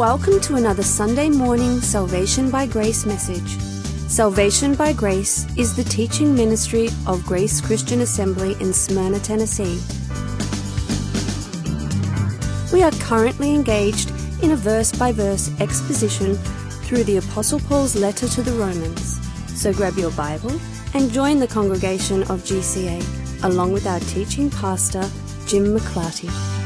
Welcome to another Sunday morning Salvation by Grace message. Salvation by Grace is the teaching ministry of Grace Christian Assembly in Smyrna, Tennessee. We are currently engaged in a verse by verse exposition through the Apostle Paul's letter to the Romans. So grab your Bible and join the congregation of GCA along with our teaching pastor, Jim McClarty.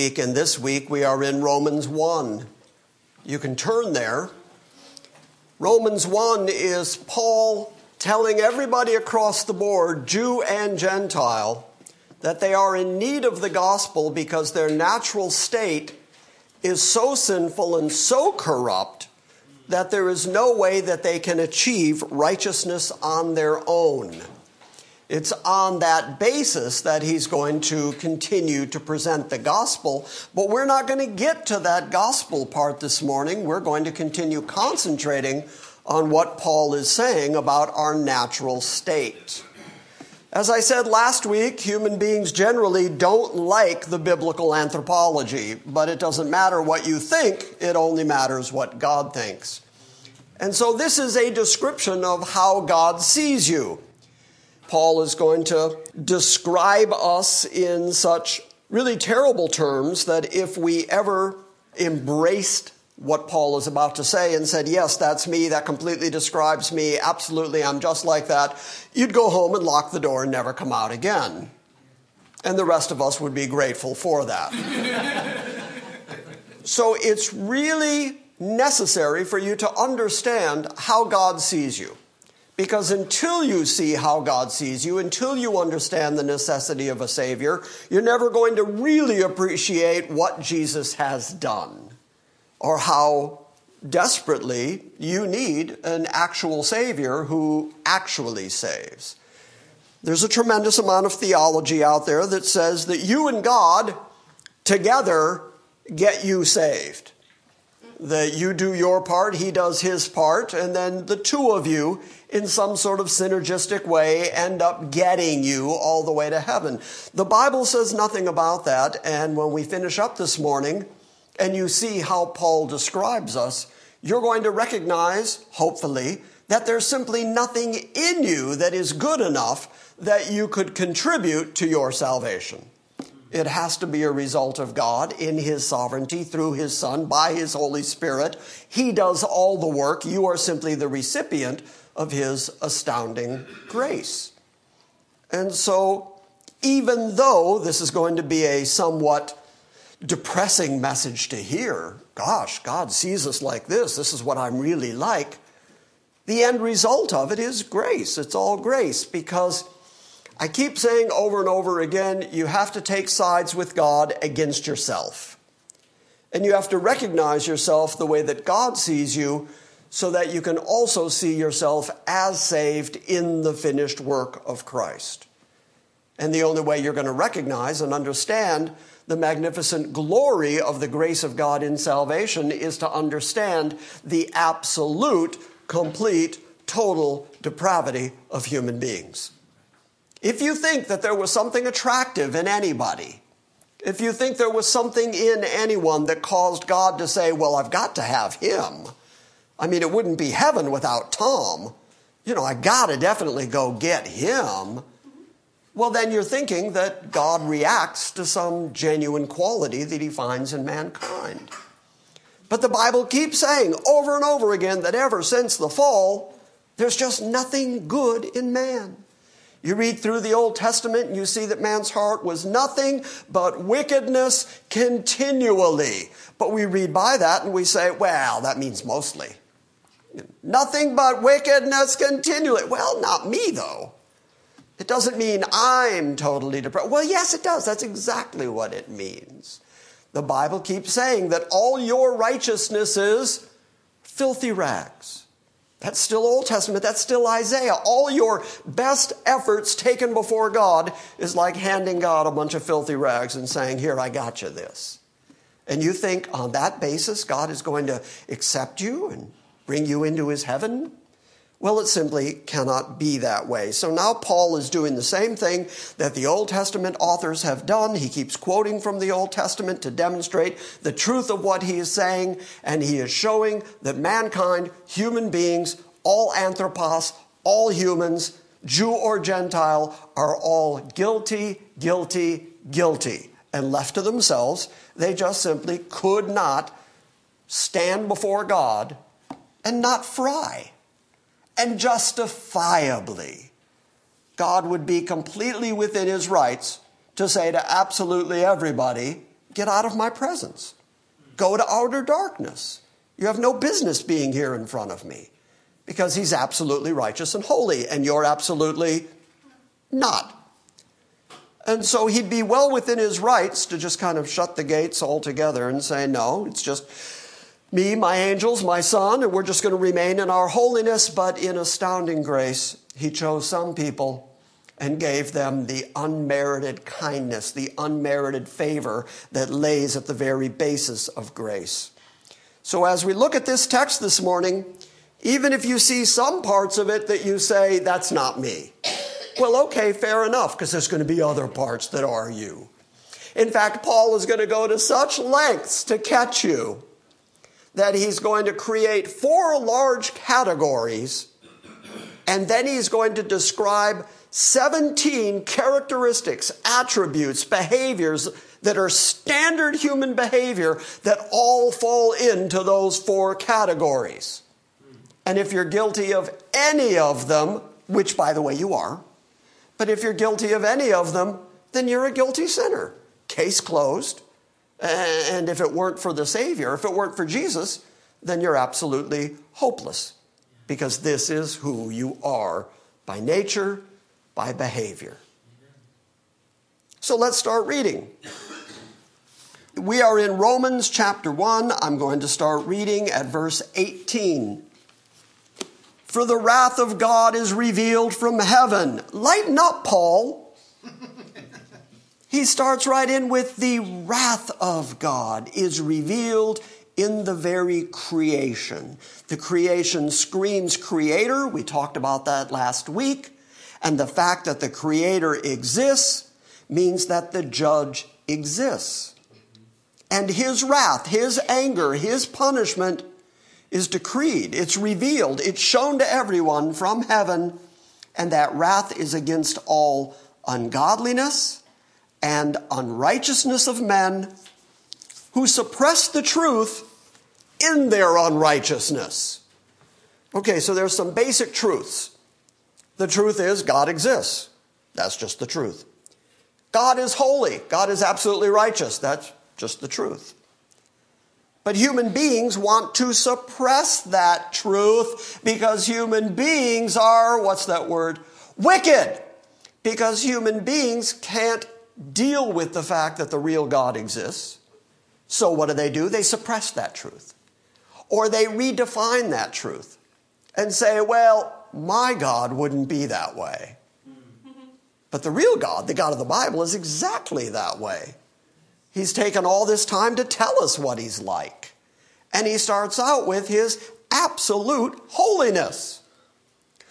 Week and this week we are in Romans 1. You can turn there. Romans 1 is Paul telling everybody across the board, Jew and Gentile, that they are in need of the gospel because their natural state is so sinful and so corrupt that there is no way that they can achieve righteousness on their own. It's on that basis that he's going to continue to present the gospel. But we're not going to get to that gospel part this morning. We're going to continue concentrating on what Paul is saying about our natural state. As I said last week, human beings generally don't like the biblical anthropology, but it doesn't matter what you think, it only matters what God thinks. And so this is a description of how God sees you. Paul is going to describe us in such really terrible terms that if we ever embraced what Paul is about to say and said, Yes, that's me, that completely describes me, absolutely, I'm just like that, you'd go home and lock the door and never come out again. And the rest of us would be grateful for that. so it's really necessary for you to understand how God sees you. Because until you see how God sees you, until you understand the necessity of a Savior, you're never going to really appreciate what Jesus has done or how desperately you need an actual Savior who actually saves. There's a tremendous amount of theology out there that says that you and God together get you saved. That you do your part, He does His part, and then the two of you, in some sort of synergistic way, end up getting you all the way to heaven. The Bible says nothing about that, and when we finish up this morning, and you see how Paul describes us, you're going to recognize, hopefully, that there's simply nothing in you that is good enough that you could contribute to your salvation. It has to be a result of God in His sovereignty through His Son by His Holy Spirit. He does all the work. You are simply the recipient of His astounding grace. And so, even though this is going to be a somewhat depressing message to hear. Gosh, God sees us like this. This is what I'm really like. The end result of it is grace. It's all grace because I keep saying over and over again you have to take sides with God against yourself. And you have to recognize yourself the way that God sees you so that you can also see yourself as saved in the finished work of Christ. And the only way you're going to recognize and understand the magnificent glory of the grace of God in salvation is to understand the absolute, complete, total depravity of human beings. If you think that there was something attractive in anybody, if you think there was something in anyone that caused God to say, Well, I've got to have him, I mean, it wouldn't be heaven without Tom. You know, I gotta definitely go get him well, then you're thinking that God reacts to some genuine quality that he finds in mankind. But the Bible keeps saying over and over again that ever since the fall, there's just nothing good in man. You read through the Old Testament and you see that man's heart was nothing but wickedness continually. But we read by that and we say, well, that means mostly. Nothing but wickedness continually. Well, not me though. It doesn't mean I'm totally depressed. Well, yes, it does. That's exactly what it means. The Bible keeps saying that all your righteousness is filthy rags. That's still Old Testament. That's still Isaiah. All your best efforts taken before God is like handing God a bunch of filthy rags and saying, Here, I got you this. And you think on that basis God is going to accept you and bring you into his heaven? Well, it simply cannot be that way. So now Paul is doing the same thing that the Old Testament authors have done. He keeps quoting from the Old Testament to demonstrate the truth of what he is saying, and he is showing that mankind, human beings, all anthropos, all humans, Jew or Gentile, are all guilty, guilty, guilty. And left to themselves, they just simply could not stand before God and not fry and justifiably, God would be completely within his rights to say to absolutely everybody, Get out of my presence. Go to outer darkness. You have no business being here in front of me because he's absolutely righteous and holy, and you're absolutely not. And so he'd be well within his rights to just kind of shut the gates altogether and say, no, it's just me, my angels, my son, and we're just going to remain in our holiness. But in astounding grace, he chose some people and gave them the unmerited kindness, the unmerited favor that lays at the very basis of grace. So as we look at this text this morning, even if you see some parts of it that you say, that's not me, well, okay, fair enough, because there's going to be other parts that are you. In fact, Paul is going to go to such lengths to catch you that he's going to create four large categories, and then he's going to describe 17 characteristics, attributes, behaviors that are standard human behavior that all fall into those four categories. And if you're guilty of any of them, which by the way you are, but if you're guilty of any of them, then you're a guilty sinner. Case closed. And if it weren't for the Savior, if it weren't for Jesus, then you're absolutely hopeless because this is who you are by nature, by behavior. So let's start reading. We are in Romans chapter 1. I'm going to start reading at verse 18. For the wrath of God is revealed from heaven. Lighten up, Paul. He starts right in with the wrath of God is revealed in the very creation. The creation screams creator. We talked about that last week. And the fact that the creator exists means that the judge exists. And his wrath, his anger, his punishment is decreed, it's revealed, it's shown to everyone from heaven, and that wrath is against all ungodliness and unrighteousness of men who suppress the truth in their unrighteousness. Okay, so there's some basic truths. The truth is God exists. That's just the truth. God is holy. God is absolutely righteous. That's just the truth. But human beings want to suppress that truth because human beings are, what's that word? Wicked. Because human beings can't deal with the fact that the real God exists. So what do they do? They suppress that truth. Or they redefine that truth and say, well, my God wouldn't be that way. But the real God, the God of the Bible, is exactly that way. He's taken all this time to tell us what he's like. And he starts out with his absolute holiness.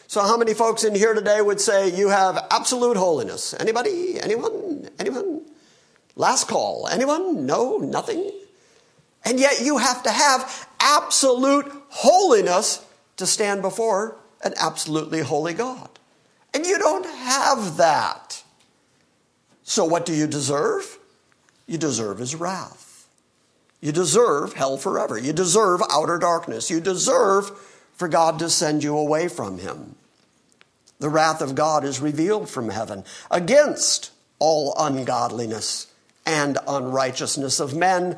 So how many folks in here today would say you have absolute holiness? Anybody? Anyone? Anyone? Last call. Anyone? No? Nothing? And yet you have to have absolute holiness to stand before an absolutely holy God. And you don't have that. So what do you deserve? you deserve his wrath. You deserve hell forever. You deserve outer darkness. You deserve for God to send you away from him. The wrath of God is revealed from heaven against all ungodliness and unrighteousness of men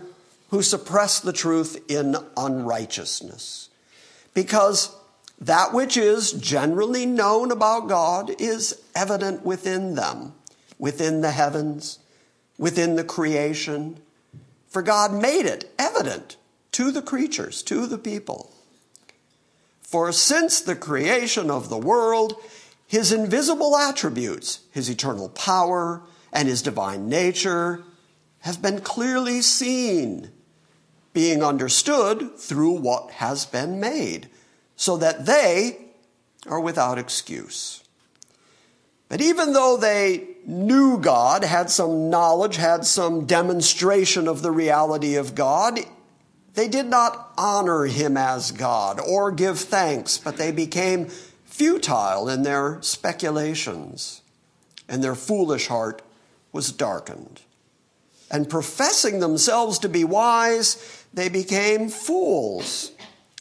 who suppress the truth in unrighteousness. Because that which is generally known about God is evident within them, within the heavens within the creation. For God made it evident to the creatures, to the people. For since the creation of the world, his invisible attributes, his eternal power, and his divine nature have been clearly seen, being understood through what has been made, so that they are without excuse. But even though they knew God, had some knowledge, had some demonstration of the reality of God, they did not honor him as God or give thanks, but they became futile in their speculations, and their foolish heart was darkened. And professing themselves to be wise, they became fools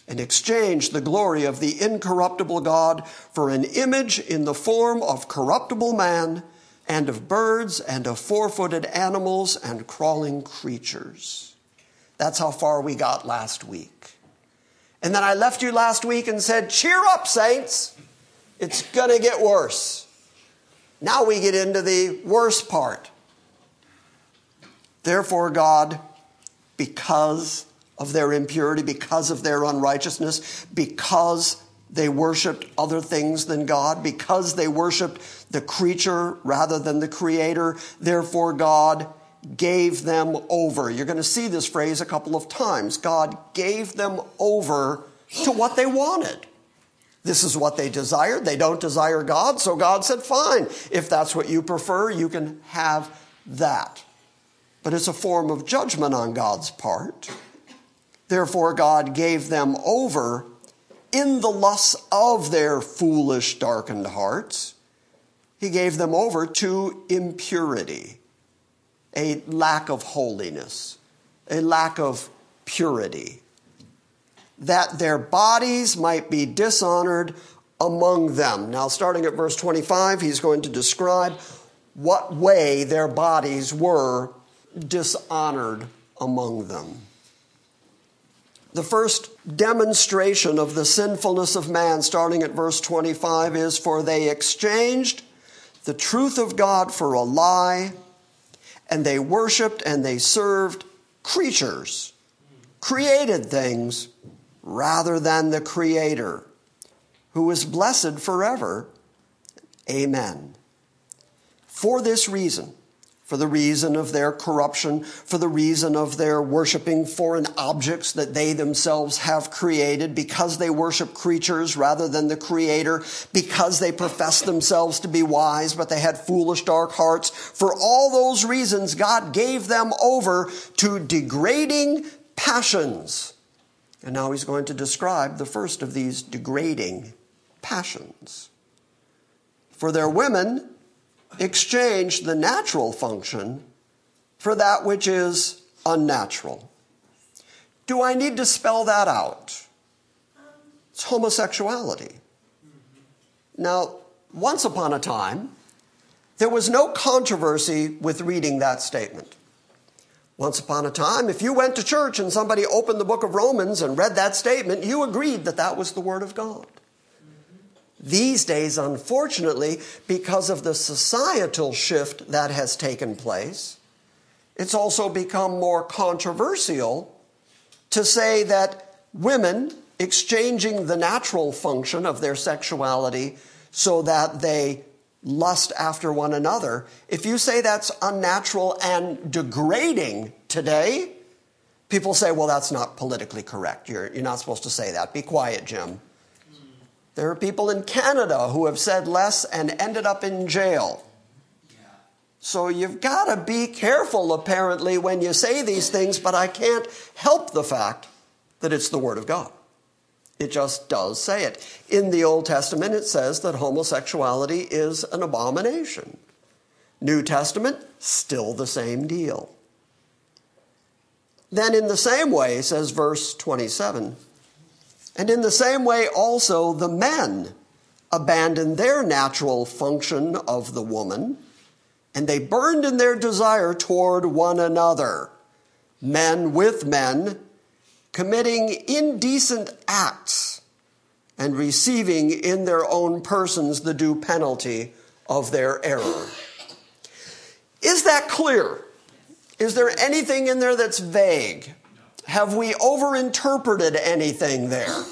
and exchanged the glory of the incorruptible God for an image in the form of corruptible man and of birds, and of four footed animals, and crawling creatures. That's how far we got last week. And then I left you last week and said, Cheer up, saints! It's to get worse. Now we get into the worst part. Therefore, God, because of their impurity, because of their unrighteousness, because they worshiped other things than God, because they worshiped the creature rather than the creator. Therefore, God gave them over. You're going to see this phrase a couple of times. God gave them over to what they wanted. This is what they desired. They don't desire God, so God said, Fine, if that's what you prefer, you can have that. But it's a form of judgment on God's part. Therefore, God gave them over in the lusts of their foolish, darkened hearts. He gave them over to impurity, a lack of holiness, a lack of purity, that their bodies might be dishonored among them. Now, starting at verse 25, he's going to describe what way their bodies were dishonored among them. The first demonstration of the sinfulness of man, starting at verse 25, is for they exchanged the truth of God for a lie, and they worshiped and they served creatures, created things, rather than the Creator, who is blessed forever. Amen. For this reason, for the reason of their corruption, for the reason of their worshiping foreign objects that they themselves have created, because they worship creatures rather than the Creator, because they profess themselves to be wise, but they had foolish, dark hearts. For all those reasons, God gave them over to degrading passions. And now he's going to describe the first of these degrading passions. For their women, exchange the natural function for that which is unnatural. Do I need to spell that out? It's homosexuality. Now, once upon a time, there was no controversy with reading that statement. Once upon a time, if you went to church and somebody opened the book of Romans and read that statement, you agreed that that was the Word of God. These days, unfortunately, because of the societal shift that has taken place, it's also become more controversial to say that women exchanging the natural function of their sexuality so that they lust after one another, if you say that's unnatural and degrading today, people say, well, that's not politically correct. You're, you're not supposed to say that. Be quiet, Jim. There are people in Canada who have said less and ended up in jail. So you've got to be careful, apparently, when you say these things, but I can't help the fact that it's the Word of God. It just does say it. In the Old Testament, it says that homosexuality is an abomination. New Testament, still the same deal. Then, in the same way, says verse 27, and in the same way, also, the men abandoned their natural function of the woman, and they burned in their desire toward one another, men with men, committing indecent acts and receiving in their own persons the due penalty of their error. Is that clear? Is there anything in there that's vague? Have we overinterpreted anything there?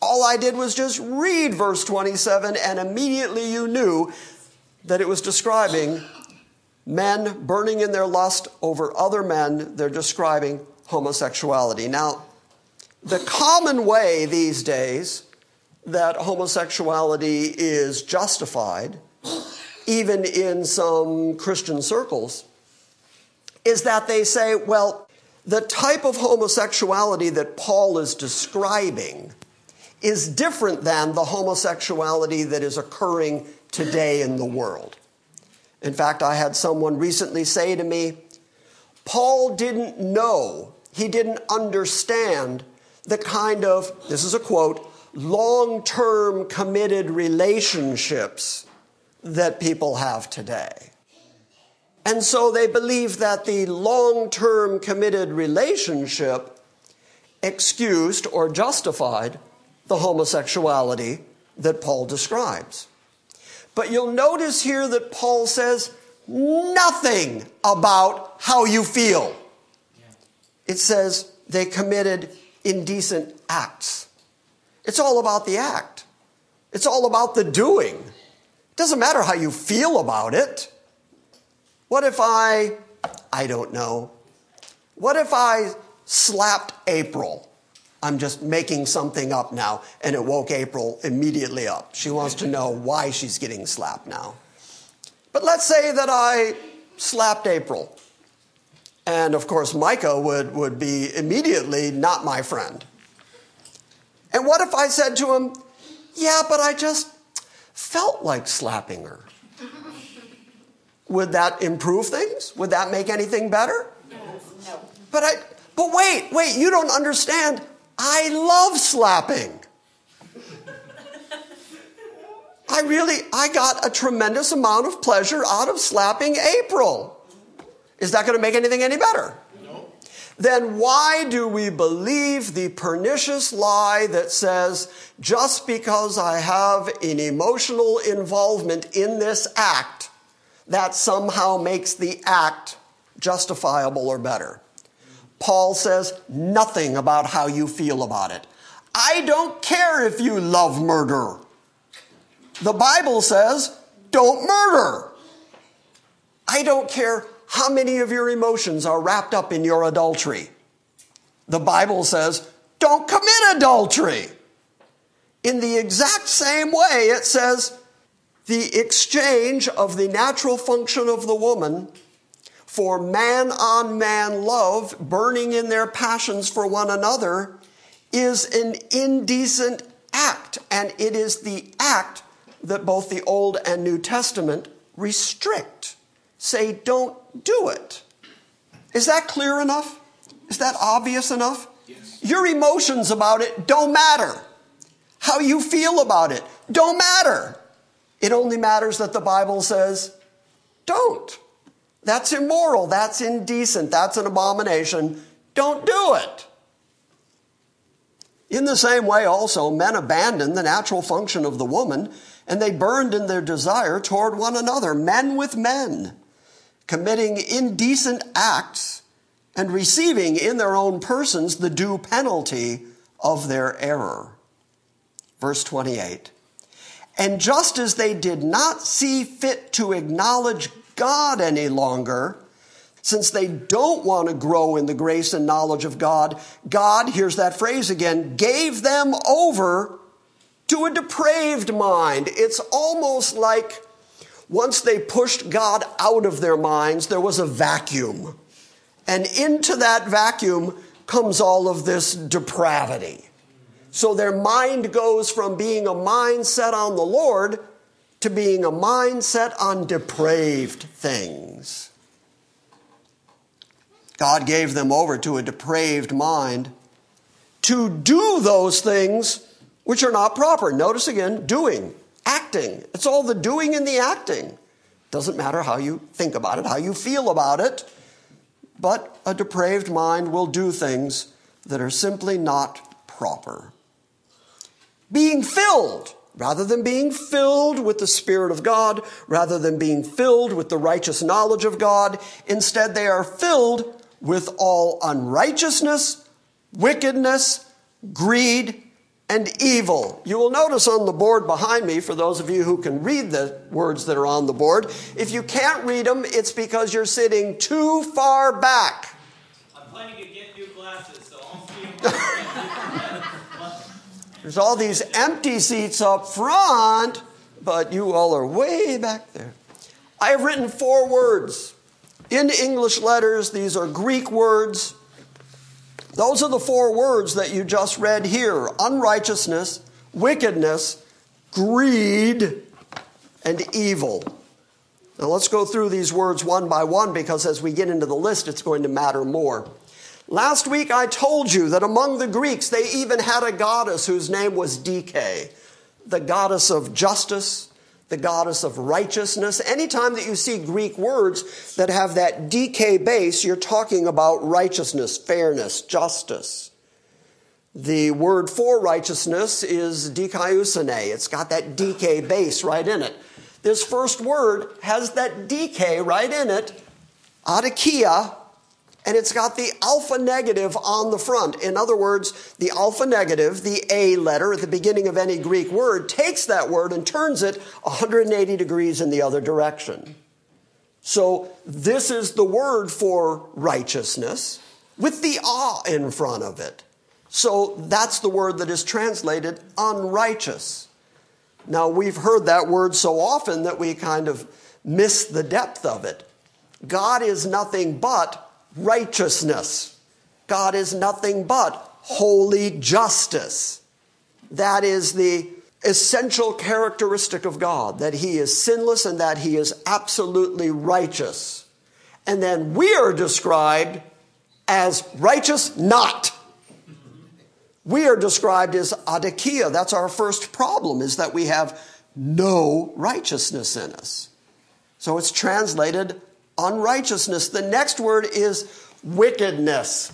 All I did was just read verse 27, and immediately you knew that it was describing men burning in their lust over other men. They're describing homosexuality. Now, the common way these days that homosexuality is justified, even in some Christian circles, is that they say, well, the type of homosexuality that Paul is describing is different than the homosexuality that is occurring today in the world. In fact, I had someone recently say to me, Paul didn't know, he didn't understand the kind of, this is a quote, long term committed relationships that people have today. And so they believe that the long term committed relationship excused or justified the homosexuality that Paul describes. But you'll notice here that Paul says nothing about how you feel. It says they committed indecent acts. It's all about the act, it's all about the doing. It doesn't matter how you feel about it. What if I, I don't know, what if I slapped April? I'm just making something up now, and it woke April immediately up. She wants to know why she's getting slapped now. But let's say that I slapped April. And of course, Micah would, would be immediately not my friend. And what if I said to him, Yeah, but I just felt like slapping her? Would that improve things? Would that make anything better? No. But I but wait, wait, you don't understand. I love slapping. I really I got a tremendous amount of pleasure out of slapping April. Is that going to make anything any better? No. Then why do we believe the pernicious lie that says just because I have an emotional involvement in this act, that somehow makes the act justifiable or better? Paul says nothing about how you feel about it. I don't care if you love murder. The Bible says, don't murder. I don't care how many of your emotions are wrapped up in your adultery. The Bible says, don't commit adultery. In the exact same way, it says, the exchange of the natural function of the woman for man on man love, burning in their passions for one another, is an indecent act. And it is the act that both the Old and New Testament restrict. Say, don't do it. Is that clear enough? Is that obvious enough? Yes. Your emotions about it don't matter. How you feel about it don't matter. It only matters that the Bible says, don't. That's immoral. That's indecent. That's an abomination. Don't do it. In the same way, also, men abandoned the natural function of the woman and they burned in their desire toward one another, men with men, committing indecent acts and receiving in their own persons the due penalty of their error. Verse 28. And just as they did not see fit to acknowledge God any longer, since they don't want to grow in the grace and knowledge of God, God, here's that phrase again, gave them over to a depraved mind. It's almost like once they pushed God out of their minds, there was a vacuum. And into that vacuum comes all of this depravity. So their mind goes from being a mind set on the Lord to being a mindset on depraved things. God gave them over to a depraved mind to do those things which are not proper. Notice again, doing, acting. It's all the doing and the acting. Doesn't matter how you think about it, how you feel about it, but a depraved mind will do things that are simply not proper. Being filled Rather than being filled with the Spirit of God, rather than being filled with the righteous knowledge of God, instead they are filled with all unrighteousness, wickedness, greed, and evil. You will notice on the board behind me, for those of you who can read the words that are on the board, if you can't read them, it's because you're sitting too far back. I'm planning to get new glasses, so I'll see There's all these empty seats up front, but you all are way back there. I have written four words in English letters. These are Greek words. Those are the four words that you just read here unrighteousness, wickedness, greed, and evil. Now let's go through these words one by one because as we get into the list, it's going to matter more. Last week I told you that among the Greeks they even had a goddess whose name was Dike, the goddess of justice, the goddess of righteousness. Anytime that you see Greek words that have that DK base, you're talking about righteousness, fairness, justice. The word for righteousness is dikaiosune. It's got that DK base right in it. This first word has that DK right in it, adikia, and it's got the alpha negative on the front. In other words, the alpha negative, the A letter at the beginning of any Greek word, takes that word and turns it 180 degrees in the other direction. So this is the word for righteousness with the ah in front of it. So that's the word that is translated unrighteous. Now we've heard that word so often that we kind of miss the depth of it. God is nothing but righteousness. God is nothing but holy justice. That is the essential characteristic of God, that He is sinless and that He is absolutely righteous. And then we are described as righteous not. We are described as adikia. That's our first problem, is that we have no righteousness in us. So it's translated unrighteousness. The next word is wickedness.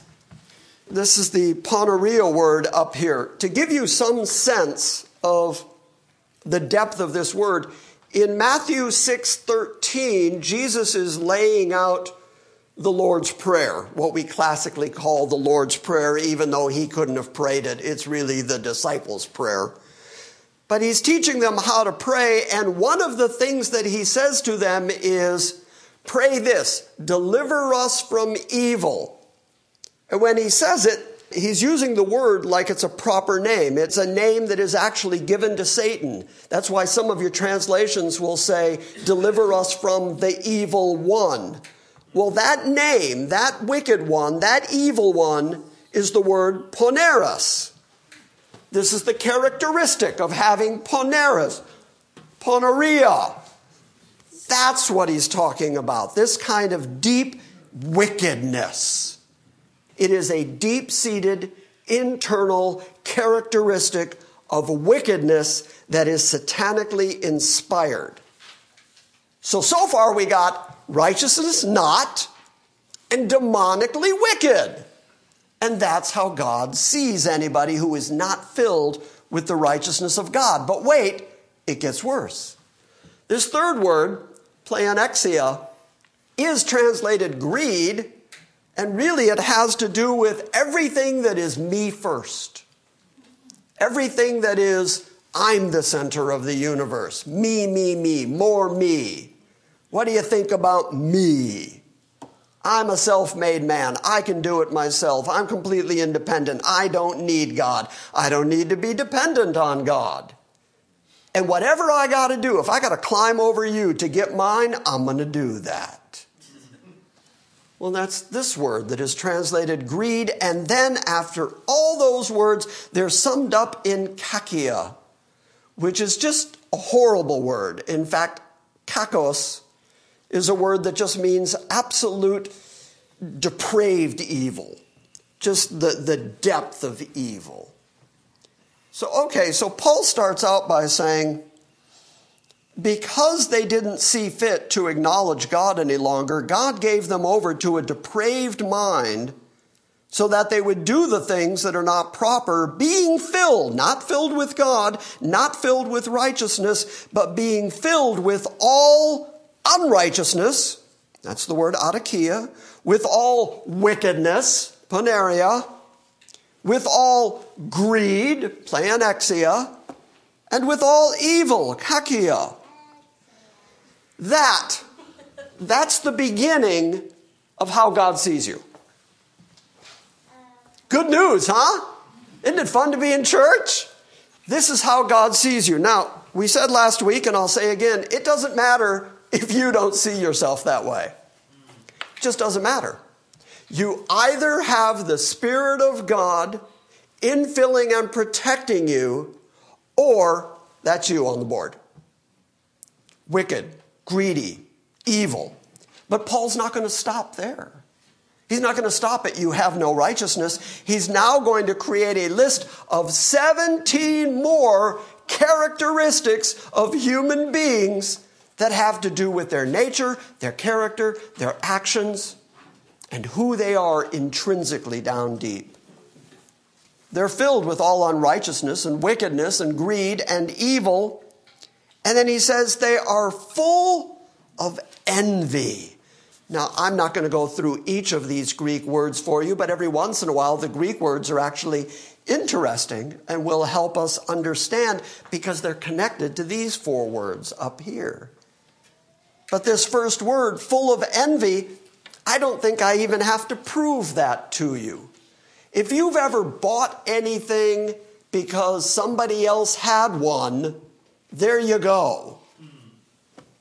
This is the poneria word up here. To give you some sense of the depth of this word, in Matthew 6:13, Jesus is laying out the Lord's Prayer, what we classically call the Lord's Prayer, even though he couldn't have prayed it. It's really the disciples' prayer. But he's teaching them how to pray, and one of the things that he says to them is, Pray this, deliver us from evil. And when he says it, he's using the word like it's a proper name. It's a name that is actually given to Satan. That's why some of your translations will say, deliver us from the evil one. Well, that name, that wicked one, that evil one, is the word poneros. This is the characteristic of having poneros, poneria. That's what he's talking about. This kind of deep wickedness. It is a deep seated internal characteristic of wickedness that is satanically inspired. So, so far we got righteousness not and demonically wicked. And that's how God sees anybody who is not filled with the righteousness of God. But wait, it gets worse. This third word, pleonexia, is translated greed, and really it has to do with everything that is me first. Everything that is, I'm the center of the universe. Me, me, me, more me. What do you think about me? I'm a self made man. I can do it myself. I'm completely independent. I don't need God. I don't need to be dependent on God. And whatever I got to do, if I got to climb over you to get mine, I'm going to do that. Well, that's this word that is translated greed. And then after all those words, they're summed up in kakia, which is just a horrible word. In fact, kakos is a word that just means absolute depraved evil, just the, the depth of evil. So, okay, so Paul starts out by saying, because they didn't see fit to acknowledge God any longer, God gave them over to a depraved mind so that they would do the things that are not proper, being filled, not filled with God, not filled with righteousness, but being filled with all unrighteousness. That's the word adikia. With all wickedness, poneria with all greed, pleonexia, and with all evil, kakia. That, that's the beginning of how God sees you. Good news, huh? Isn't it fun to be in church? This is how God sees you. Now, we said last week, and I'll say again, it doesn't matter if you don't see yourself that way. It just doesn't matter. You either have the Spirit of God infilling and protecting you, or that's you on the board. Wicked, greedy, evil. But Paul's not going to stop there. He's not going to stop at you have no righteousness. He's now going to create a list of 17 more characteristics of human beings that have to do with their nature, their character, their actions, and who they are intrinsically down deep. They're filled with all unrighteousness and wickedness and greed and evil. And then he says they are full of envy. Now, I'm not going to go through each of these Greek words for you, but every once in a while, the Greek words are actually interesting and will help us understand because they're connected to these four words up here. But this first word, full of envy, I don't think I even have to prove that to you. If you've ever bought anything because somebody else had one, there you go.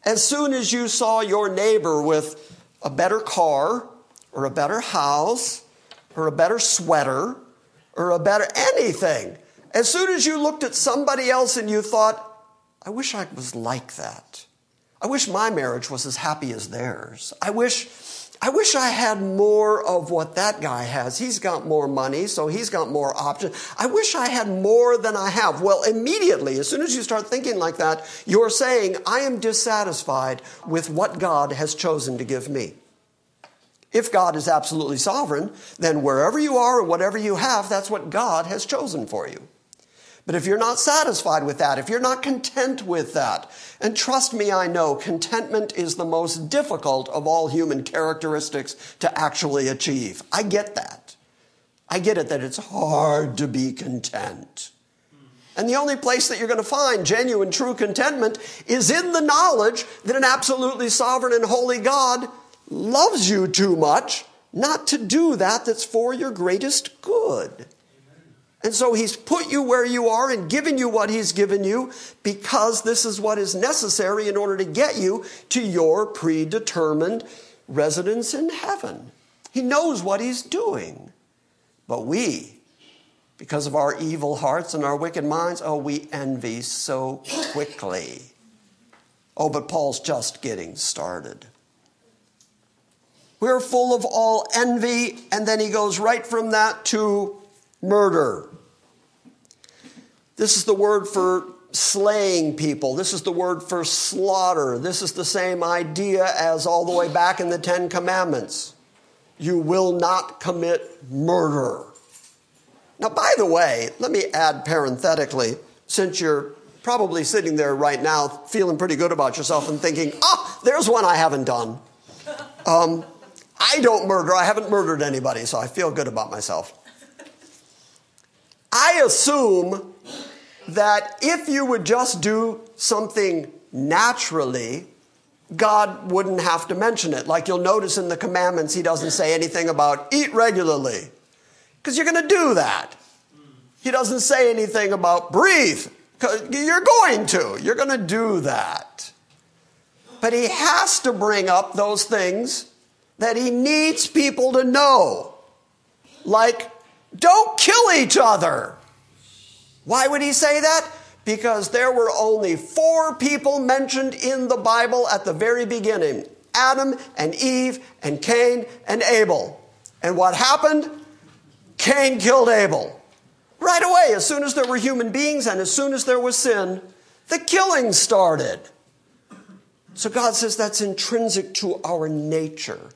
As soon as you saw your neighbor with a better car or a better house or a better sweater or a better anything. As soon as you looked at somebody else and you thought, I wish I was like that. I wish my marriage was as happy as theirs. I wish I wish I had more of what that guy has. He's got more money, so he's got more options. I wish I had more than I have. Well, immediately, as soon as you start thinking like that, you're saying, I am dissatisfied with what God has chosen to give me. If God is absolutely sovereign, then wherever you are and whatever you have, that's what God has chosen for you. But if you're not satisfied with that, if you're not content with that, and trust me, I know contentment is the most difficult of all human characteristics to actually achieve. I get that. I get it that it's hard to be content. And the only place that you're going to find genuine, true contentment is in the knowledge that an absolutely sovereign and holy God loves you too much not to do that that's for your greatest good. And so he's put you where you are and given you what he's given you because this is what is necessary in order to get you to your predetermined residence in heaven. He knows what he's doing. But we, because of our evil hearts and our wicked minds, oh, we envy so quickly. Oh, but Paul's just getting started. We're full of all envy, and then he goes right from that to murder. This is the word for slaying people. This is the word for slaughter. This is the same idea as all the way back in the Ten Commandments. You will not commit murder. Now, by the way, let me add parenthetically, since you're probably sitting there right now feeling pretty good about yourself and thinking, ah, there's one I haven't done. Um, I don't murder. I haven't murdered anybody, so I feel good about myself. I assume that if you would just do something naturally, God wouldn't have to mention it. Like you'll notice in the commandments, He doesn't say anything about eat regularly, because you're going to do that. He doesn't say anything about breathe, because you're going to. You're going to do that. But He has to bring up those things that he needs people to know. Like, don't kill each other. Why would he say that? Because there were only four people mentioned in the Bible at the very beginning Adam and Eve and Cain and Abel. And what happened? Cain killed Abel. Right away, as soon as there were human beings and as soon as there was sin, the killing started. So God says that's intrinsic to our nature.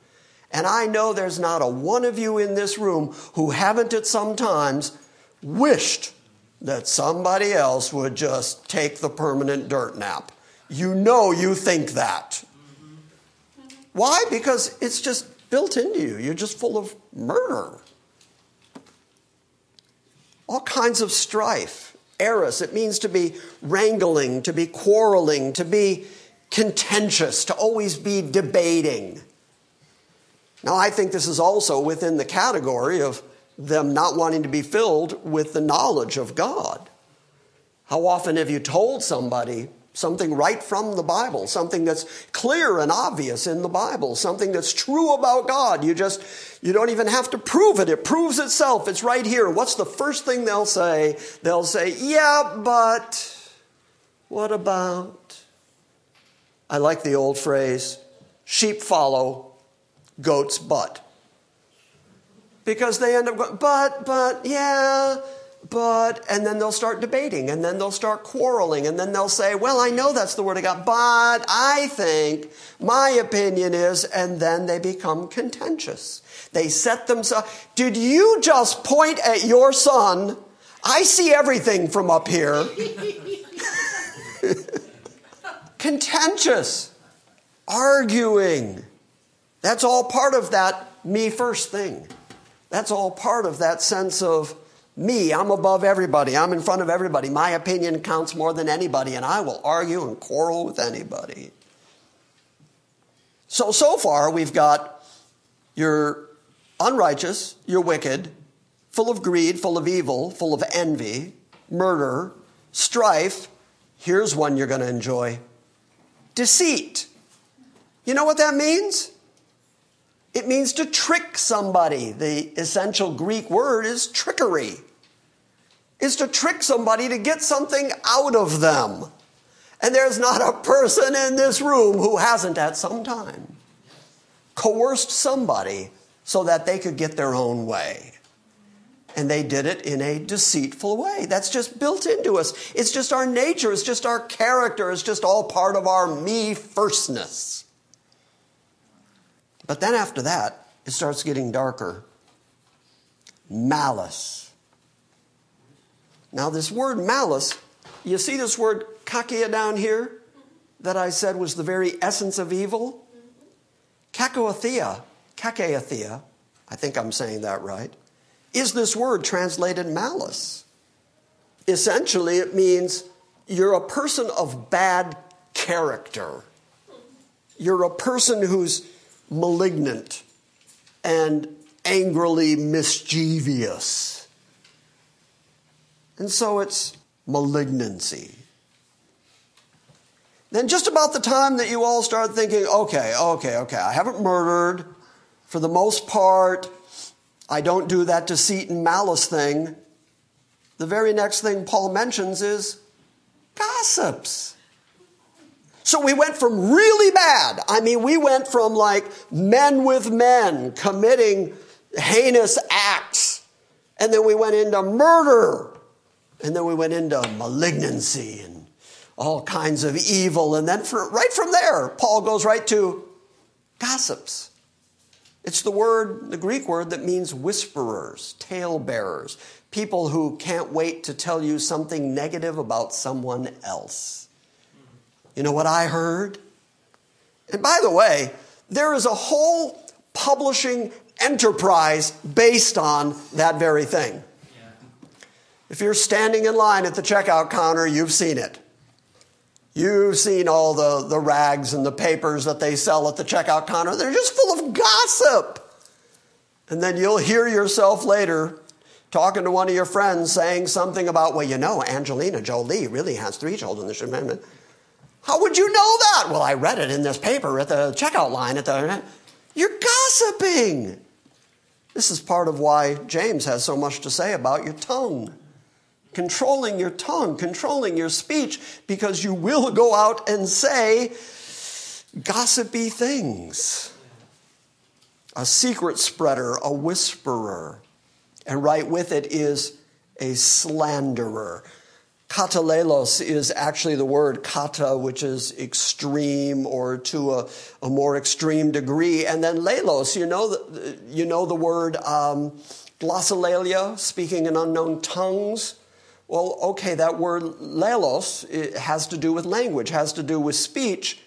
And I know there's not a one of you in this room who haven't at some times wished that somebody else would just take the permanent dirt nap. You know you think that. Why? Because it's just built into you. You're just full of murder. All kinds of strife. Eris, it means to be wrangling, to be quarreling, to be contentious, to always be debating. Now, I think this is also within the category of them not wanting to be filled with the knowledge of God. How often have you told somebody something right from the Bible, something that's clear and obvious in the Bible, something that's true about God? You just, you don't even have to prove it. It proves itself. It's right here. What's the first thing they'll say? They'll say, yeah, but what about? I like the old phrase, sheep follow, goat's butt. Because they end up going, but, but, yeah, but, and then they'll start debating, and then they'll start quarreling, and then they'll say, well, I know that's the word of God, but I think, my opinion is, and then they become contentious. They set themselves, did you just point at your son? I see everything from up here. contentious, arguing. That's all part of that me first thing. That's all part of that sense of me. I'm above everybody. I'm in front of everybody. My opinion counts more than anybody, and I will argue and quarrel with anybody. So, so far, we've got you're unrighteous, you're wicked, full of greed, full of evil, full of envy, murder, strife. Here's one you're going to enjoy deceit. You know what that means? It means to trick somebody. The essential Greek word is trickery. Is to trick somebody to get something out of them. And there's not a person in this room who hasn't at some time coerced somebody so that they could get their own way. And they did it in a deceitful way. That's just built into us. It's just our nature. It's just our character. It's just all part of our me firstness. But then after that, it starts getting darker. Malice. Now, this word malice, you see this word kakia down here that I said was the very essence of evil? Kakoathea, kakeathea, I think I'm saying that right, is this word translated malice. Essentially, it means you're a person of bad character. You're a person who's malignant and angrily mischievous. And so it's malignancy. Then, just about the time that you all start thinking, okay, okay, okay, I haven't murdered. For the most part, I don't do that deceit and malice thing. The very next thing Paul mentions is gossips. So we went from really bad. I mean, we went from like men with men committing heinous acts. And then we went into murder. And then we went into malignancy and all kinds of evil. And then for, right from there, Paul goes right to gossips. It's the word, the Greek word that means whisperers, talebearers, people who can't wait to tell you something negative about someone else. You know what I heard? And by the way, there is a whole publishing enterprise based on that very thing. If you're standing in line at the checkout counter, you've seen it. You've seen all the, the rags and the papers that they sell at the checkout counter. They're just full of gossip. And then you'll hear yourself later talking to one of your friends saying something about, well, you know, Angelina Jolie really has three children. This amendment. How would you know that? Well, I read it in this paper at the checkout line at the. You're gossiping. This is part of why James has so much to say about your tongue. Controlling your tongue, controlling your speech, because you will go out and say gossipy things. A secret spreader, a whisperer. And right with it is a slanderer. Katalelos is actually the word kata, which is extreme or to a, a more extreme degree. And then lelos, you know the, you know the word um, glossolalia, speaking in unknown tongues. Well, okay, that word lelos has to do with language, has to do with speech.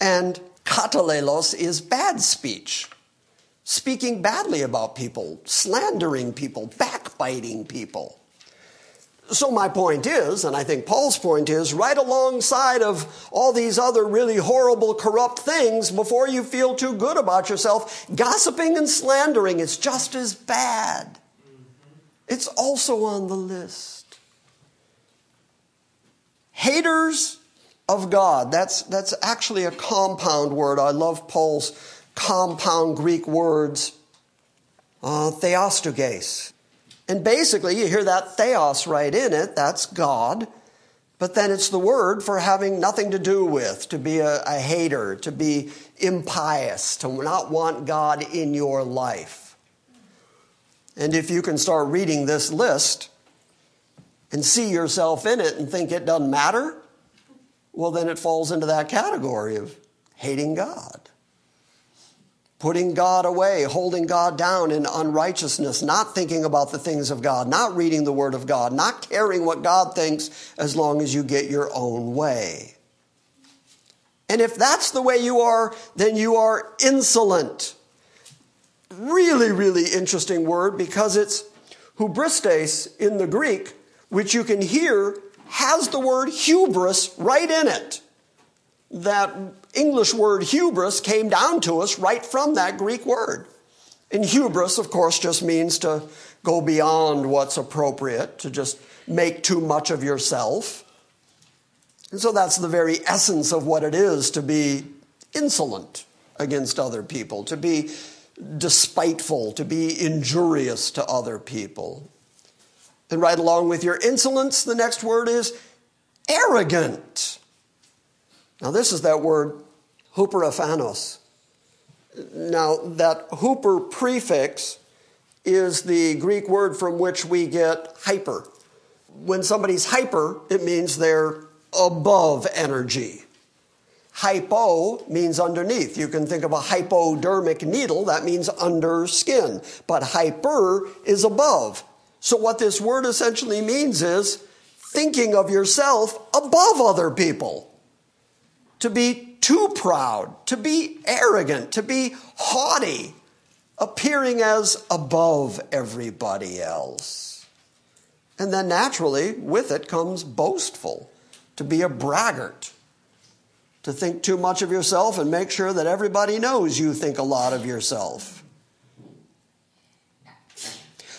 And katalelos is bad speech. Speaking badly about people, slandering people, backbiting people. So, my point is, and I think Paul's point is, right alongside of all these other really horrible, corrupt things, before you feel too good about yourself, gossiping and slandering is just as bad. It's also on the list. Haters of God, that's, that's actually a compound word. I love Paul's compound Greek words. Uh, theostoges, and basically, you hear that theos right in it, that's God. But then it's the word for having nothing to do with, to be a, a, hater, to be impious, to not want God in your life. And if you can start reading this list, and see yourself in it and think it doesn't matter, well, then it falls into that category of hating God. Putting God away, holding God down in unrighteousness, not thinking about the things of God, not reading the Word of God, not caring what God thinks as long as you get your own way. And if that's the way you are, then you are insolent. Really, really interesting word because it's hubristes in the Greek, which you can hear has the word hubris right in it. That English word hubris came down to us right from that Greek word. And hubris, of course, just means to go beyond what's appropriate, to just make too much of yourself. And so that's the very essence of what it is to be insolent against other people, to be despiteful, to be injurious to other people. And right along with your insolence, the next word is arrogant. Now, this is that word huperaphanos. Now, that huper prefix is the Greek word from which we get hyper. When somebody's hyper, it means they're above energy. Hypo means underneath. You can think of a hypodermic needle, that means under skin. But hyper is above. So, what this word essentially means is thinking of yourself above other people. To be too proud, to be arrogant, to be haughty, appearing as above everybody else. And then naturally, with it comes boastful to be a braggart, to think too much of yourself and make sure that everybody knows you think a lot of yourself.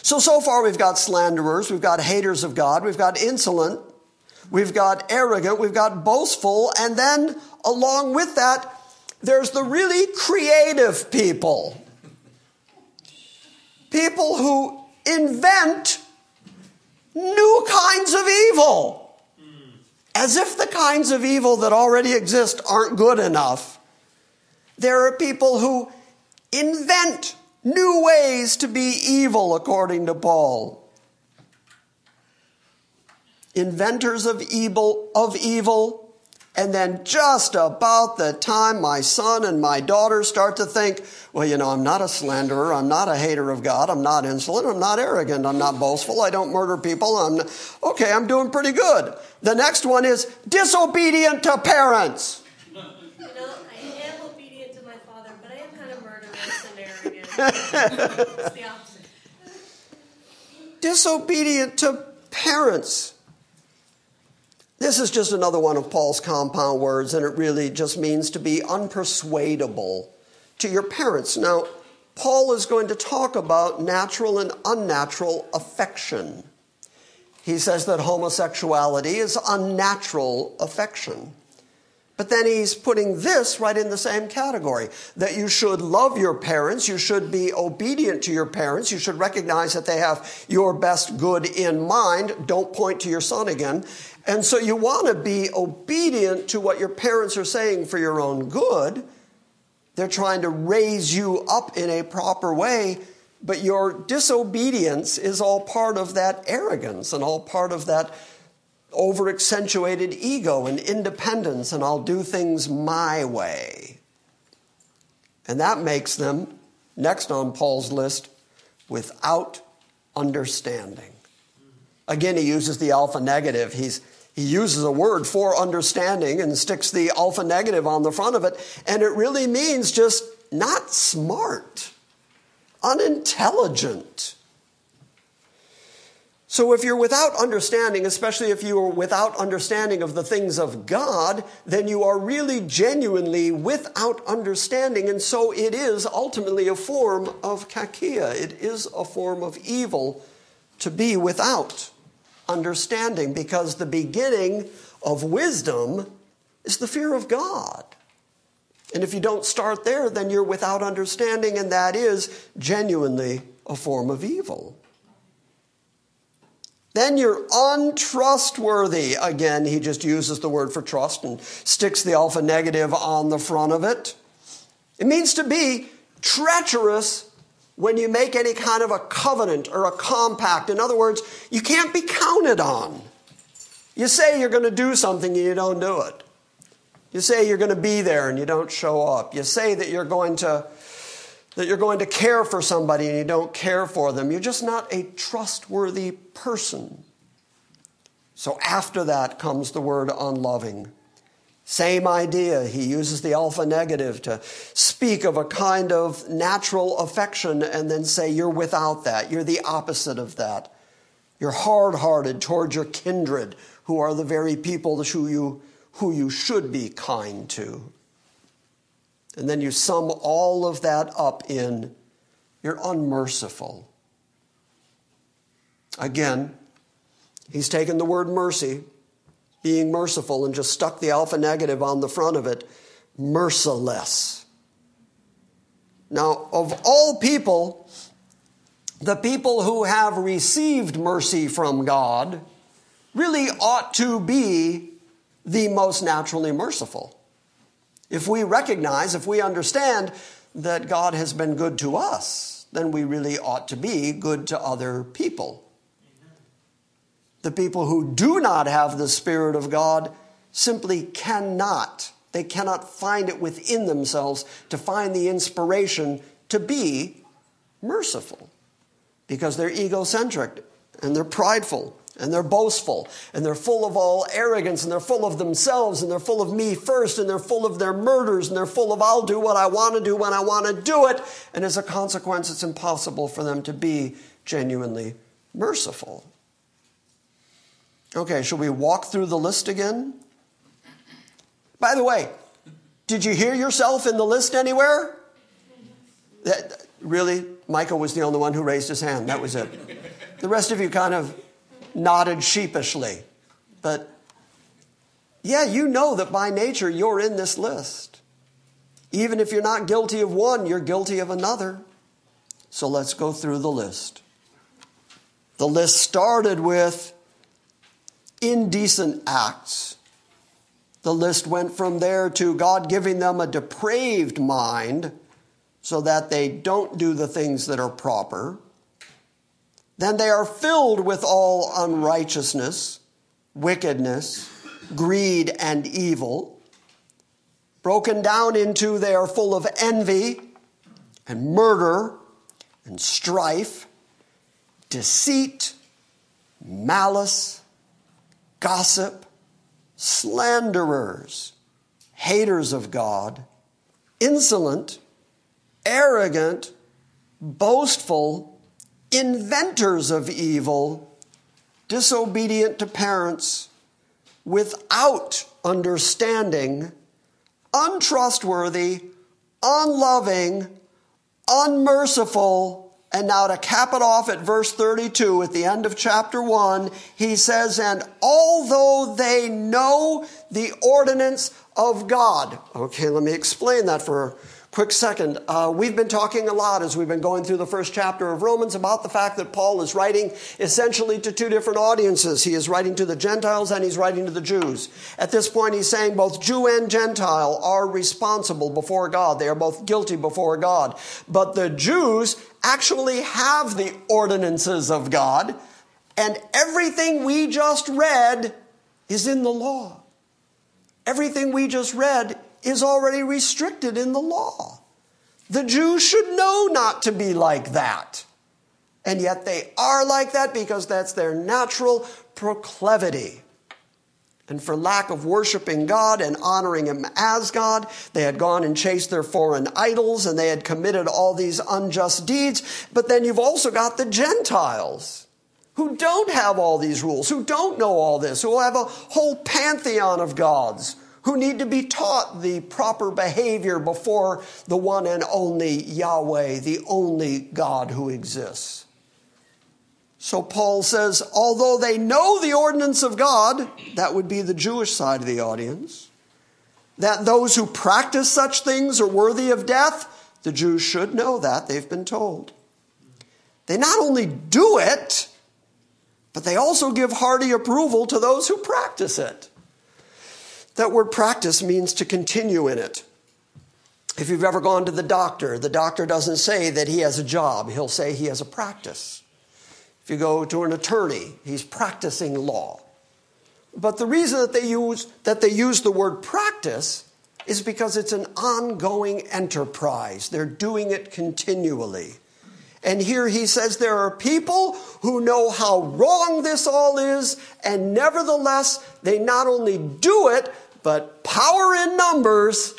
So, so far we've got slanderers, we've got haters of God, we've got insolent, we've got arrogant, we've got boastful, and then along with that, there's the really creative people. People who invent new kinds of evil as if the kinds of evil that already exist aren't good enough, there are people who invent new ways to be evil, according to Paul. Inventors of evil, of evil and then just about the time my son and my daughter start to think, well, you know, I'm not a slanderer, I'm not a hater of God, I'm not insolent, I'm not arrogant, I'm not boastful, I don't murder people, I'm okay, I'm doing pretty good. The next one is disobedient to parents. You know, I am obedient to my father, but I am kind of murderous and arrogant. it's the opposite. Disobedient to parents. This is just another one of Paul's compound words, and it really just means to be unpersuadable to your parents. Now, Paul is going to talk about natural and unnatural affection. He says that homosexuality is unnatural affection. But then he's putting this right in the same category that you should love your parents, you should be obedient to your parents, you should recognize that they have your best good in mind. Don't point to your son again. And so you want to be obedient to what your parents are saying for your own good. They're trying to raise you up in a proper way, but your disobedience is all part of that arrogance and all part of that over accentuated ego and independence, and I'll do things my way. And that makes them, next on Paul's list, without understanding. Again, he uses the alpha negative. He's, he uses a word for understanding and sticks the alpha negative on the front of it, and it really means just not smart, unintelligent. So, if you're without understanding, especially if you are without understanding of the things of God, then you are really genuinely without understanding. And so it is ultimately a form of kakia. It is a form of evil to be without understanding because the beginning of wisdom is the fear of God. And if you don't start there, then you're without understanding, and that is genuinely a form of evil. Then you're untrustworthy. Again, he just uses the word for trust and sticks the alpha negative on the front of it. It means to be treacherous when you make any kind of a covenant or a compact. In other words, you can't be counted on. You say you're going to do something and you don't do it. You say you're going to be there and you don't show up. You say that you're going to that you're going to care for somebody and you don't care for them. You're just not a trustworthy person. So after that comes the word unloving. Same idea. He uses the alpha negative to speak of a kind of natural affection and then say you're without that. You're the opposite of that. You're hard hearted towards your kindred, who are the very people who you, who you should be kind to. And then you sum all of that up in you're unmerciful. Again, he's taken the word mercy, being merciful, and just stuck the alpha negative on the front of it merciless. Now, of all people, the people who have received mercy from God really ought to be the most naturally merciful. If we recognize, if we understand that God has been good to us, then we really ought to be good to other people. The people who do not have the Spirit of God simply cannot. They cannot find it within themselves to find the inspiration to be merciful because they're egocentric and they're prideful and they're boastful and they're full of all arrogance and they're full of themselves and they're full of me first and they're full of their murders and they're full of I'll do what I want to do when I want to do it. And as a consequence, it's impossible for them to be genuinely merciful. Okay, shall we walk through the list again? By the way, did you hear yourself in the list anywhere? That, really? Michael was the only one who raised his hand. That was it. The rest of you kind of nodded sheepishly. But yeah, you know that by nature you're in this list. Even if you're not guilty of one, you're guilty of another. So let's go through the list. The list started with indecent acts. The list went from there to God giving them a depraved mind so that they don't do the things that are proper. Then they are filled with all unrighteousness, wickedness, greed, and evil. Broken down into they are full of envy and murder and strife, deceit, malice, gossip, slanderers, haters of God, insolent, arrogant, boastful, inventors of evil, disobedient to parents, without understanding, untrustworthy, unloving, unmerciful, and now to cap it off at verse 32 at the end of chapter 1, he says, And although they know the ordinance of God. Okay, let me explain that for Quick second, uh, we've been talking a lot as we've been going through the first chapter of Romans about the fact that Paul is writing essentially to two different audiences. He is writing to the Gentiles and he's writing to the Jews. At this point, he's saying both Jew and Gentile are responsible before God. They are both guilty before God. But the Jews actually have the ordinances of God, and everything we just read is in the law. Everything we just read is already restricted in the law. The Jews should know not to be like that. And yet they are like that because that's their natural proclivity. And for lack of worshiping God and honoring Him as God, they had gone and chased their foreign idols and they had committed all these unjust deeds. But then you've also got the Gentiles who don't have all these rules, who don't know all this, who have a whole pantheon of gods who need to be taught the proper behavior before the one and only Yahweh, the only God who exists. So Paul says, although they know the ordinance of God, that would be the Jewish side of the audience, that those who practice such things are worthy of death, the Jews should know that, they've been told. They not only do it, but they also give hearty approval to those who practice it. That word practice means to continue in it. If you've ever gone to the doctor, the doctor doesn't say that he has a job, he'll say he has a practice. If you go to an attorney, he's practicing law. But the reason that they use, that they use the word practice is because it's an ongoing enterprise. They're doing it continually. And here he says there are people who know how wrong this all is, and nevertheless, they not only do it, but power in numbers,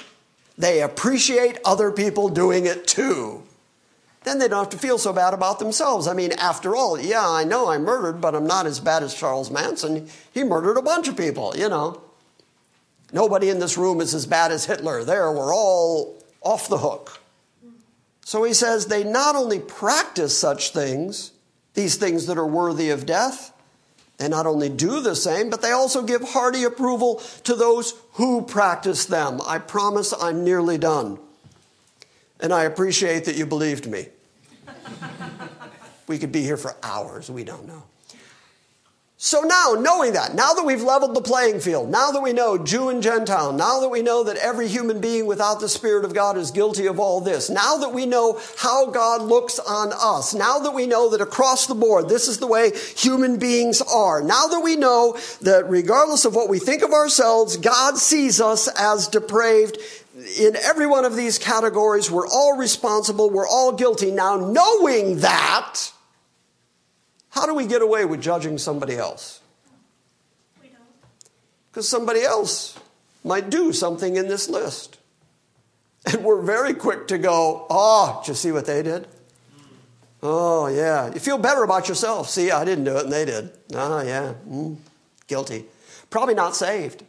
they appreciate other people doing it too. Then they don't have to feel so bad about themselves. I mean, after all, yeah, I know I murdered, but I'm not as bad as Charles Manson. He murdered a bunch of people, you know. Nobody in this room is as bad as Hitler. There, we're all off the hook. So he says they not only practice such things, these things that are worthy of death, they not only do the same, but they also give hearty approval to those who practice them. I promise I'm nearly done. And I appreciate that you believed me. we could be here for hours, we don't know. So now, knowing that, now that we've leveled the playing field, now that we know Jew and Gentile, now that we know that every human being without the Spirit of God is guilty of all this, now that we know how God looks on us, now that we know that across the board, this is the way human beings are, now that we know that regardless of what we think of ourselves, God sees us as depraved, in every one of these categories, we're all responsible, we're all guilty. Now, knowing that, how do we get away with judging somebody else? We don't. Because somebody else might do something in this list. And we're very quick to go, oh, did you see what they did? Oh, yeah. You feel better about yourself. See, I didn't do it and they did. Oh, yeah. Mm, guilty. Probably not saved.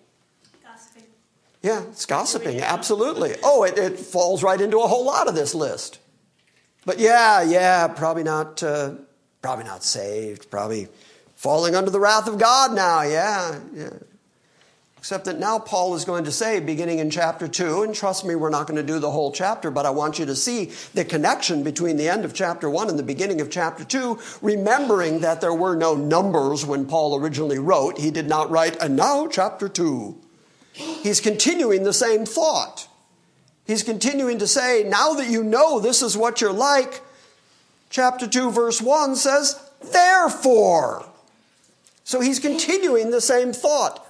Gossiping. Yeah, it's gossiping, absolutely. Oh, it, it falls right into a whole lot of this list. But yeah, yeah, probably not, uh, probably not saved, probably falling under the wrath of God now, yeah, yeah. Except that now Paul is going to say, beginning in chapter 2, and trust me, we're not going to do the whole chapter, but I want you to see the connection between the end of chapter 1 and the beginning of chapter 2, remembering that there were no numbers when Paul originally wrote. He did not write, and now chapter 2. He's continuing the same thought. He's continuing to say, now that you know this is what you're like, chapter 2, verse 1 says, therefore. So he's continuing the same thought.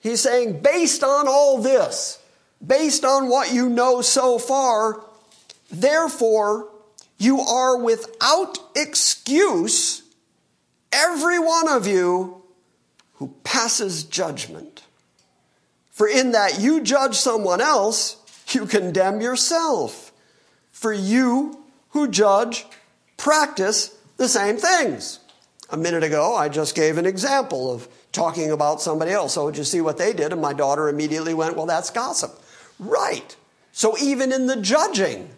He's saying, based on all this, based on what you know so far, therefore, you are without excuse, every one of you who passes judgment. For in that you judge someone else, you condemn yourself. For you who judge practice the same things. A minute ago, I just gave an example of talking about somebody else. So, did you see what they did? And my daughter immediately went, Well, that's gossip. Right. So, even in the judging,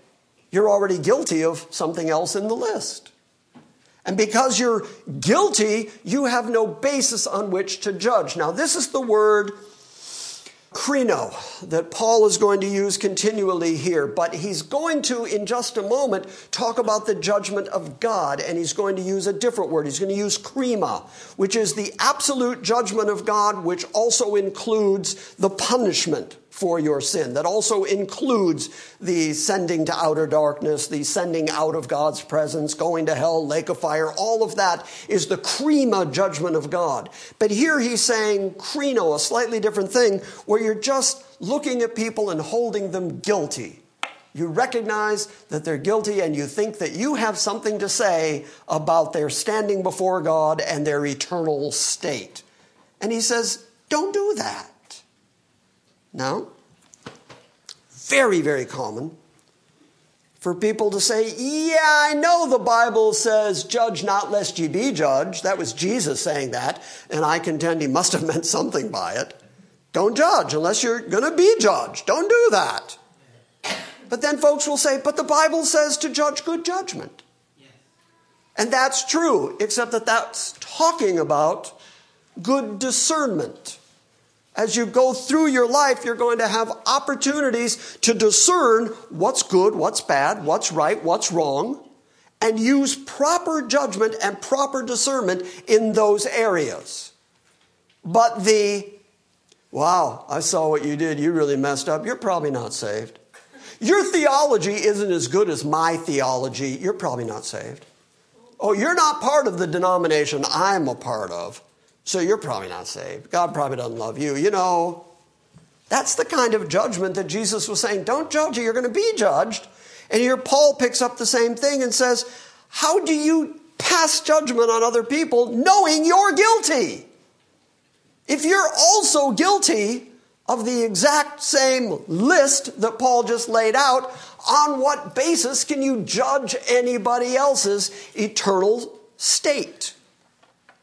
you're already guilty of something else in the list. And because you're guilty, you have no basis on which to judge. Now, this is the word krino that Paul is going to use continually here, but he's going to, in just a moment, talk about the judgment of God, and he's going to use a different word. He's going to use krima, which is the absolute judgment of God, which also includes the punishment for your sin. That also includes the sending to outer darkness, the sending out of God's presence, going to hell, lake of fire. All of that is the krima judgment of God. But here he's saying krino, a slightly different thing, where you're just looking at people and holding them guilty. You recognize that they're guilty and you think that you have something to say about their standing before God and their eternal state. And he says, don't do that. Now, very, very common for people to say, Yeah, I know the Bible says, judge not lest ye be judged. That was Jesus saying that, and I contend he must have meant something by it. Don't judge unless you're going to be judged. Don't do that. But then folks will say, But the Bible says to judge good judgment. And that's true, except that that's talking about good discernment. As you go through your life, you're going to have opportunities to discern what's good, what's bad, what's right, what's wrong, and use proper judgment and proper discernment in those areas. But the, wow, I saw what you did, you really messed up, you're probably not saved. your theology isn't as good as my theology, you're probably not saved. Oh, you're not part of the denomination I'm a part of, so you're probably not saved. God probably doesn't love you. You know, that's the kind of judgment that Jesus was saying. Don't judge you, you're going to be judged. And here Paul picks up the same thing and says, How do you pass judgment on other people knowing you're guilty? If you're also guilty of the exact same list that Paul just laid out, on what basis can you judge anybody else's eternal state?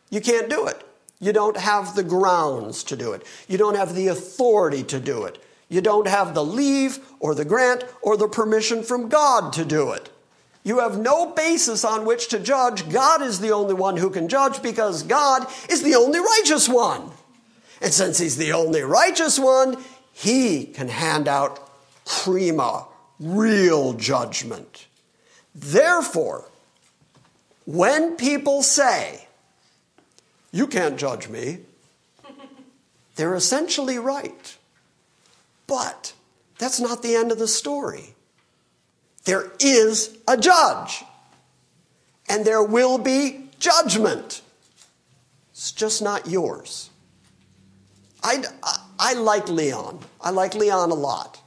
You can't do it. You don't have the grounds to do it. You don't have the authority to do it. You don't have the leave or the grant or the permission from God to do it. You have no basis on which to judge. God is the only one who can judge because God is the only righteous one. And since He's the only righteous one, He can hand out krima, real judgment. Therefore, when people say, You can't judge me, they're essentially right. But that's not the end of the story. There is a judge, and there will be judgment. It's just not yours. I, I, like Leon. I like Leon a lot.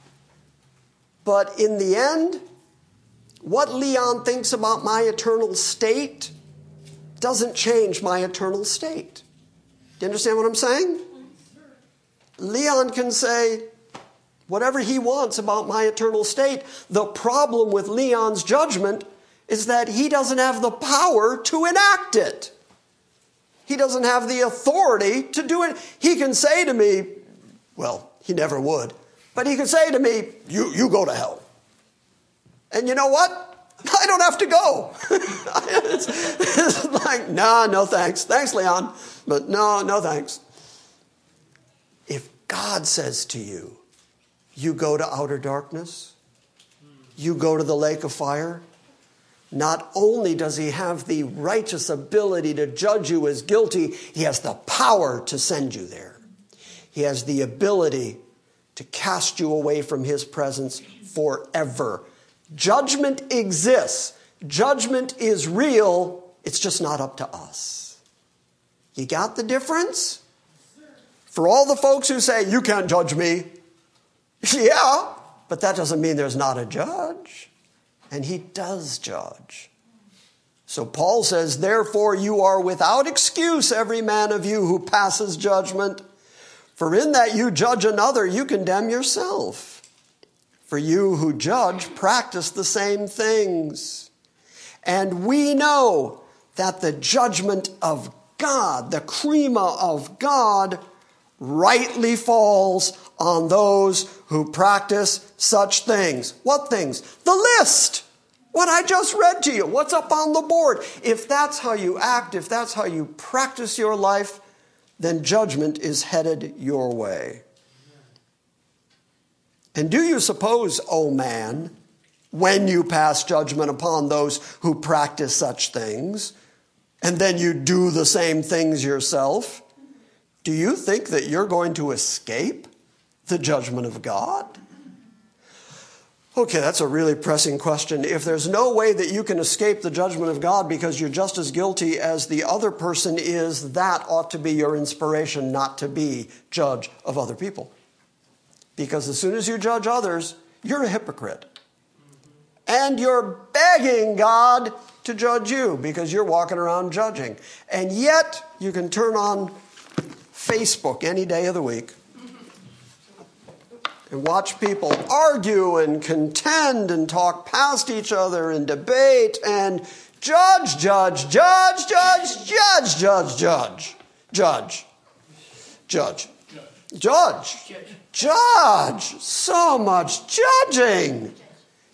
But in the end, what Leon thinks about my eternal state doesn't change my eternal state. Do you understand what I'm saying? Leon can say, whatever he wants about my eternal state. The problem with Leon's judgment is that he doesn't have the power to enact it. He doesn't have the authority to do it. He can say to me, well, he never would, but he can say to me, you, you go to hell. And you know what? I don't have to go. it's, it's like, no, no thanks. Thanks, Leon, but no, no thanks. If God says to you, you go to outer darkness, you go to the lake of fire. Not only does he have the righteous ability to judge you as guilty, he has the power to send you there. He has the ability to cast you away from his presence forever. Judgment exists, judgment is real, it's just not up to us. You got the difference? For all the folks who say, You can't judge me, yeah, but that doesn't mean there's not a judge. And he does judge. So Paul says, Therefore, you are without excuse, every man of you who passes judgment. For in that you judge another, you condemn yourself. For you who judge practice the same things. And we know that the judgment of God, the krima of God, rightly falls on those who practice such things. What things? The list. What I just read to you. What's up on the board? If that's how you act, if that's how you practice your life, then judgment is headed your way. And do you suppose, O oh man, when you pass judgment upon those who practice such things, and then you do the same things yourself, do you think that you're going to escape the judgment of God? Okay, that's a really pressing question. If there's no way that you can escape the judgment of God because you're just as guilty as the other person is, that ought to be your inspiration not to be judge of other people. Because as soon as you judge others, you're a hypocrite. And you're begging God to judge you because you're walking around judging. And yet, you can turn on Facebook any day of the week and watch people argue and contend and talk past each other and debate and judge, judge, judge, judge, judge, judge, judge, judge, judge, judge, judge. So much judging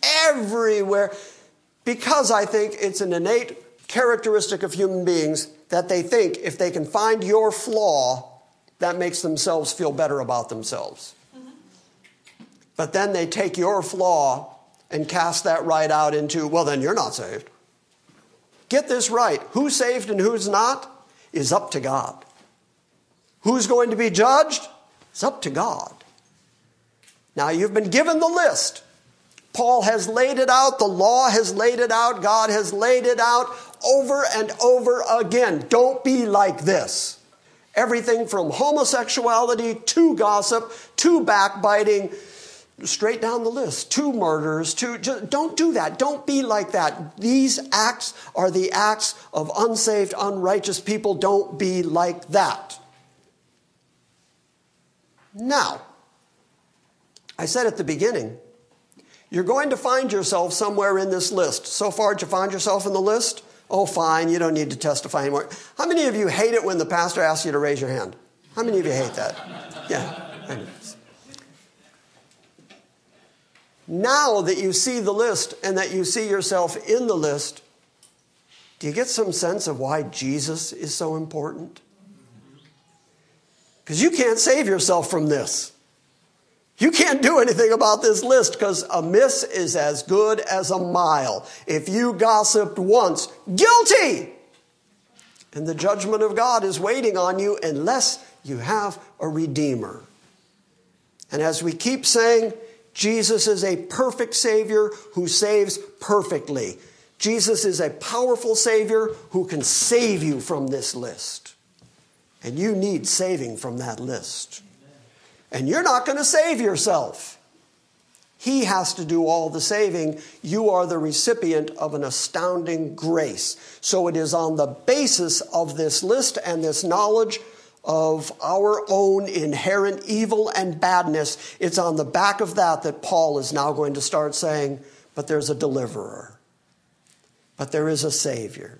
everywhere because I think it's an innate characteristic of human beings that they think if they can find your flaw, that makes themselves feel better about themselves. But then they take your flaw and cast that right out into, well, then you're not saved. Get this right. Who's saved and who's not is up to God. Who's going to be judged? It's up to God. Now, you've been given the list. Paul has laid it out, the law has laid it out, God has laid it out over and over again. Don't be like this. Everything from homosexuality to gossip to backbiting, straight down the list, to murders, to just, don't do that. Don't be like that. These acts are the acts of unsaved, unrighteous people. Don't be like that. Now, I said at the beginning, you're going to find yourself somewhere in this list. So far, did you find yourself in the list? Oh, fine, you don't need to testify anymore. How many of you hate it when the pastor asks you to raise your hand? How many of you hate that? Yeah. Now that you see the list and that you see yourself in the list, do you get some sense of why Jesus is so important? Because you can't save yourself from this. You can't do anything about this list because a miss is as good as a mile. If you gossiped once, guilty! And the judgment of God is waiting on you unless you have a redeemer. And as we keep saying, Jesus is a perfect Savior who saves perfectly. Jesus is a powerful Savior who can save you from this list. And you need saving from that list. And you're not going to save yourself. He has to do all the saving. You are the recipient of an astounding grace. So it is on the basis of this list and this knowledge of our own inherent evil and badness. It's on the back of that that Paul is now going to start saying, but there's a deliverer, but there is a savior,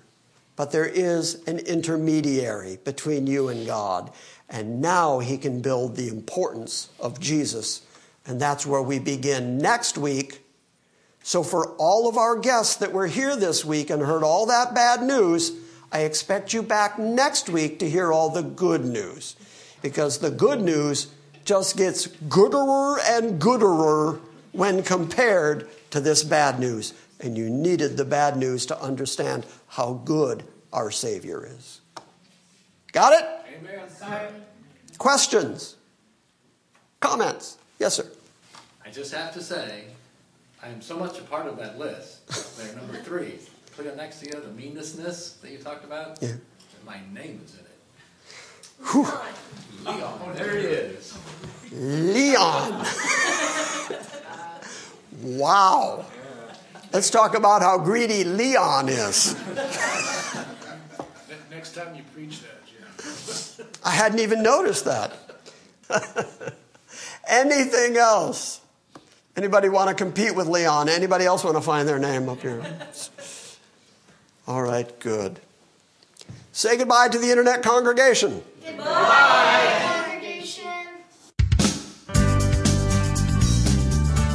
but there is an intermediary between you and God. And now he can build the importance of Jesus. And that's where we begin next week. So, for all of our guests that were here this week and heard all that bad news, I expect you back next week to hear all the good news. Because the good news just gets gooderer and gooderer when compared to this bad news. And you needed the bad news to understand how good our Savior is. Got it? Amen. Questions? Comments? Yes, sir. I just have to say, I am so much a part of that list. There, number three. Put it next to you, the meannessness that you talked about. Yeah. And my name is in it. Whew. Leon, there he is. Leon. wow. Let's talk about how greedy Leon is. Next time you preach that, Jim. I hadn't even noticed that. Anything else? Anybody want to compete with Leon? Anybody else want to find their name up here? All right, good. Say goodbye to the internet congregation.